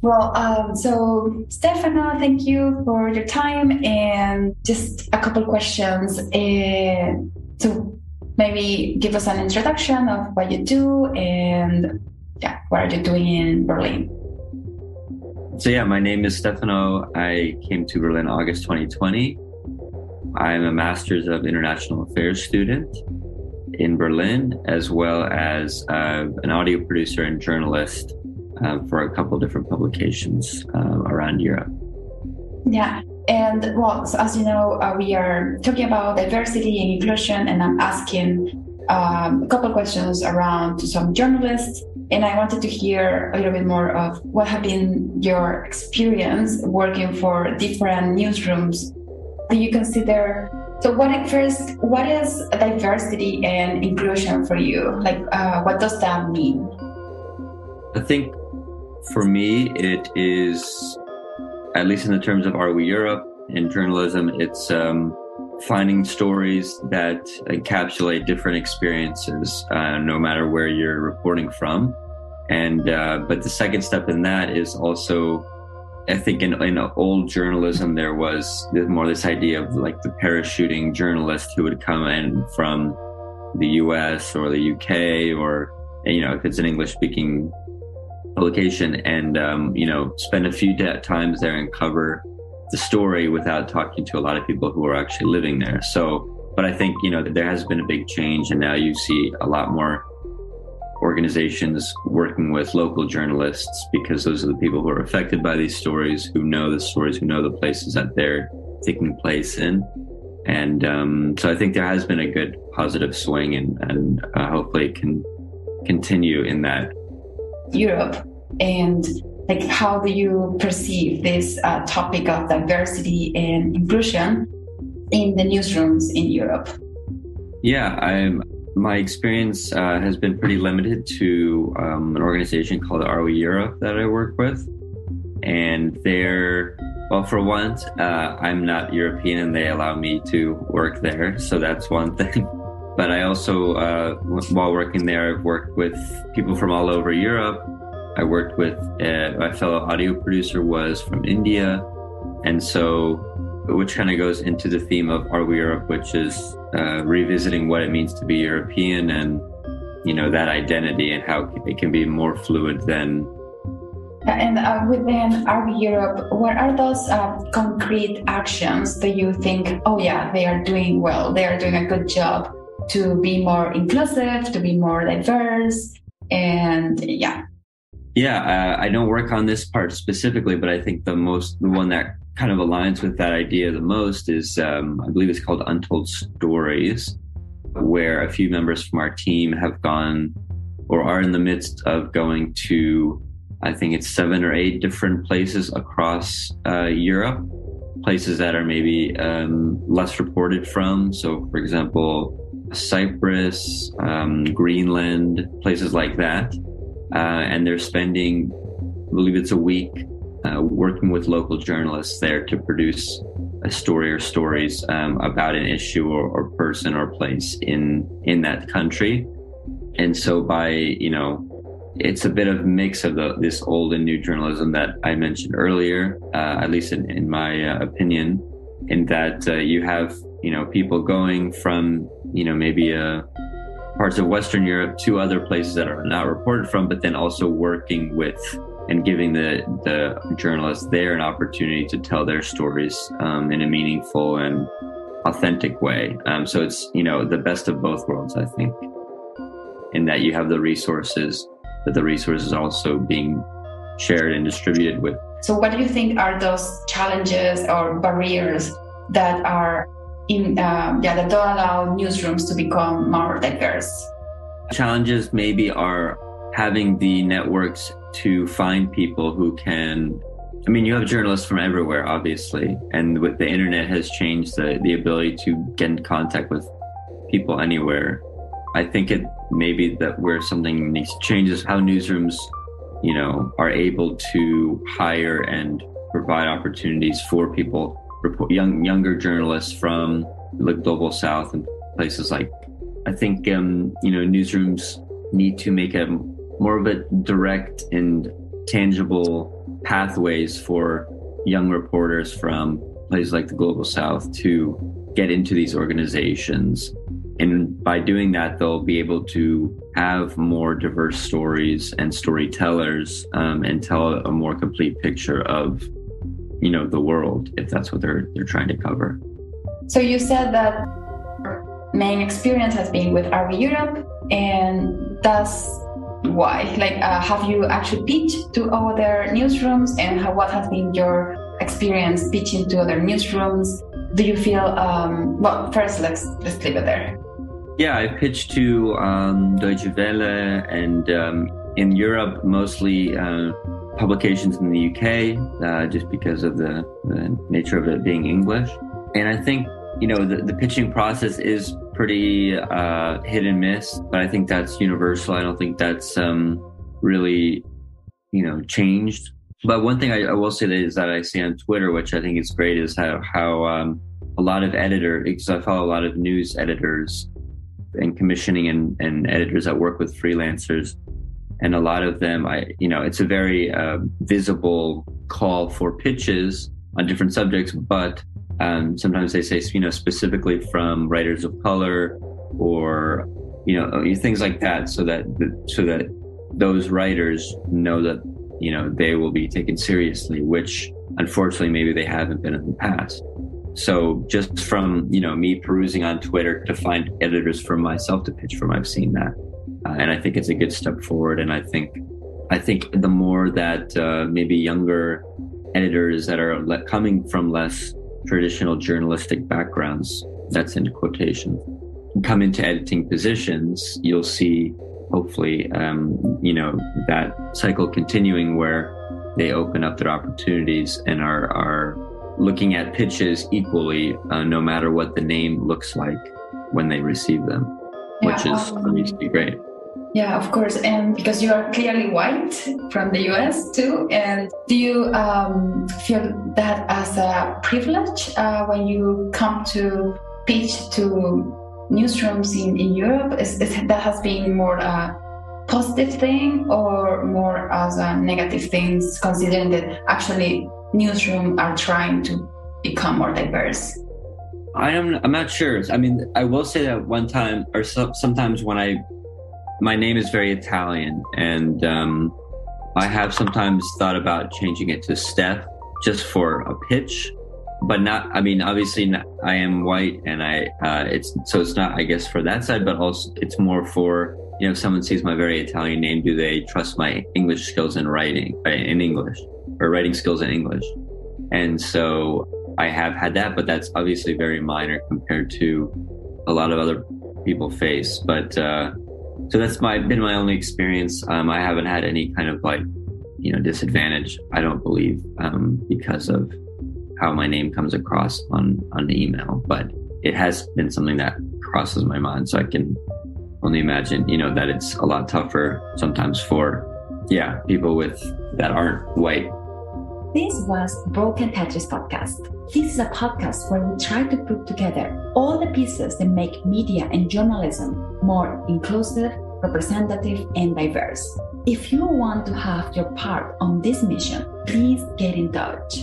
Well, um, so Stefano, thank you for your time and just a couple questions. Uh, so maybe give us an introduction of what you do and yeah, what are you doing in Berlin? So yeah, my name is Stefano. I came to Berlin August 2020. I'm a Master's of International Affairs student in Berlin, as well as uh, an audio producer and journalist uh, for a couple different publications uh, around Europe. Yeah. And well, so as you know, uh, we are talking about diversity and inclusion, and I'm asking um, a couple questions around to some journalists. And I wanted to hear a little bit more of what have been your experience working for different newsrooms. Do you consider so? What first? What is diversity and inclusion for you? Like, uh, what does that mean? I think for me, it is, at least in the terms of Are We Europe in journalism, it's um, finding stories that encapsulate different experiences, uh, no matter where you're reporting from. And, uh, but the second step in that is also, I think in, in old journalism, there was more this idea of like the parachuting journalist who would come in from the US or the UK or, you know, if it's an English speaking publication and um, you know spend a few times there and cover the story without talking to a lot of people who are actually living there. So but i think you know there has been a big change and now you see a lot more organizations working with local journalists because those are the people who are affected by these stories who know the stories who know the places that they're taking place in. And um, so i think there has been a good positive swing and, and uh, hopefully it can continue in that Europe and like how do you perceive this uh, topic of diversity and inclusion in the newsrooms in Europe? Yeah, I'm. My experience uh, has been pretty limited to um, an organization called We Europe that I work with, and they're well, for once, uh, I'm not European, and they allow me to work there, so that's one thing. But I also, uh, while working there, I've worked with people from all over Europe. I worked with uh, my fellow audio producer was from India, and so which kind of goes into the theme of Are We Europe, which is uh, revisiting what it means to be European and you know that identity and how it can be more fluid than and uh, within Are We Europe, what are those uh, concrete actions that you think, oh yeah, they are doing well, they are doing a good job to be more inclusive, to be more diverse, and yeah. Yeah, uh, I don't work on this part specifically, but I think the most, the one that kind of aligns with that idea the most is, um, I believe it's called Untold Stories, where a few members from our team have gone or are in the midst of going to, I think it's seven or eight different places across uh, Europe, places that are maybe um, less reported from. So, for example, Cyprus, um, Greenland, places like that. Uh, and they're spending, I believe it's a week, uh, working with local journalists there to produce a story or stories um, about an issue or, or, person or place in in that country. And so by you know, it's a bit of mix of the, this old and new journalism that I mentioned earlier, uh, at least in, in my uh, opinion, in that uh, you have you know people going from you know maybe uh, parts of Western Europe to other places that are not reported from, but then also working with and giving the the journalists there an opportunity to tell their stories um, in a meaningful and authentic way. Um, so it's you know the best of both worlds, I think, in that you have the resources, but the resources also being shared and distributed with. So, what do you think are those challenges or barriers that are in uh, yeah that don't allow newsrooms to become more diverse. Challenges maybe are having the networks to find people who can I mean, you have journalists from everywhere, obviously, and with the internet has changed the, the ability to get in contact with people anywhere. I think it maybe that where something needs to change is how newsrooms, you know, are able to hire and provide opportunities for people report, young younger journalists from the global south and places like I think um, you know newsrooms need to make a more of a direct and tangible pathways for young reporters from places like the global south to get into these organizations. And by doing that they'll be able to have more diverse stories and storytellers um, and tell a more complete picture of you know the world if that's what they're they're trying to cover. So you said that main experience has been with Are We Europe and that's why? Like uh, have you actually pitched to other newsrooms and how, what has been your experience pitching to other newsrooms? Do you feel um, well first let's let's leave it there. Yeah i pitched to um, deutsche welle and um, in europe mostly uh, publications in the uk uh, just because of the, the nature of it being english. And i think you know the, the pitching process is pretty uh, hit and miss but i think that's universal. I don't think that's um, really you know changed. But one thing I, I, will say that is that i see on twitter which i think is great is how how um, a lot of editor because i follow a lot of news editors and commissioning and, and editors that work with freelancers and a lot of them i you know it's a very uh, visible call for pitches on different subjects but um, sometimes they say, you know, specifically from writers of color or, you know, things like that, so that so that those writers know that you know they will be taken seriously, which unfortunately maybe they haven't been in the past. So just from you know me perusing on Twitter to find editors for myself to pitch from, I've seen that, uh, and I think it's a good step forward. And I think I think the more that uh, maybe younger editors that are le- coming from less traditional journalistic backgrounds, that's in quotation, come into editing positions, you'll see hopefully, um, you know, that cycle continuing where they open up their opportunities and are, are looking at pitches equally, uh, no matter what the name looks like when they receive them, yeah, which is um, obviously great. Yeah, of course. And because you are clearly white from the US too. And do you um, feel that as a privilege uh, when you come to pitch to newsrooms in, in Europe? Is, is that has been more a positive thing or more as a negative thing, considering that actually newsrooms are trying to become more diverse? I am. I'm not sure. I mean, I will say that one time, or so, sometimes when I my name is very Italian, and um, I have sometimes thought about changing it to Steph just for a pitch, but not. I mean, obviously, not, I am white, and I uh, it's so it's not. I guess for that side, but also it's more for you know, if someone sees my very Italian name, do they trust my English skills in writing uh, in English or writing skills in English? And so I have had that, but that's obviously very minor compared to a lot of other people face. But uh, so that's my been my only experience. Um, I haven't had any kind of like you know disadvantage. I don't believe um, because of how my name comes across on on the email, but it has been something that crosses my mind. So I can only imagine, you know, that it's a lot tougher sometimes for yeah people with that aren't white this was Broken Tetris Podcast. This is a podcast where we try to put together all the pieces that make media and journalism more inclusive, representative, and diverse. If you want to have your part on this mission, please get in touch.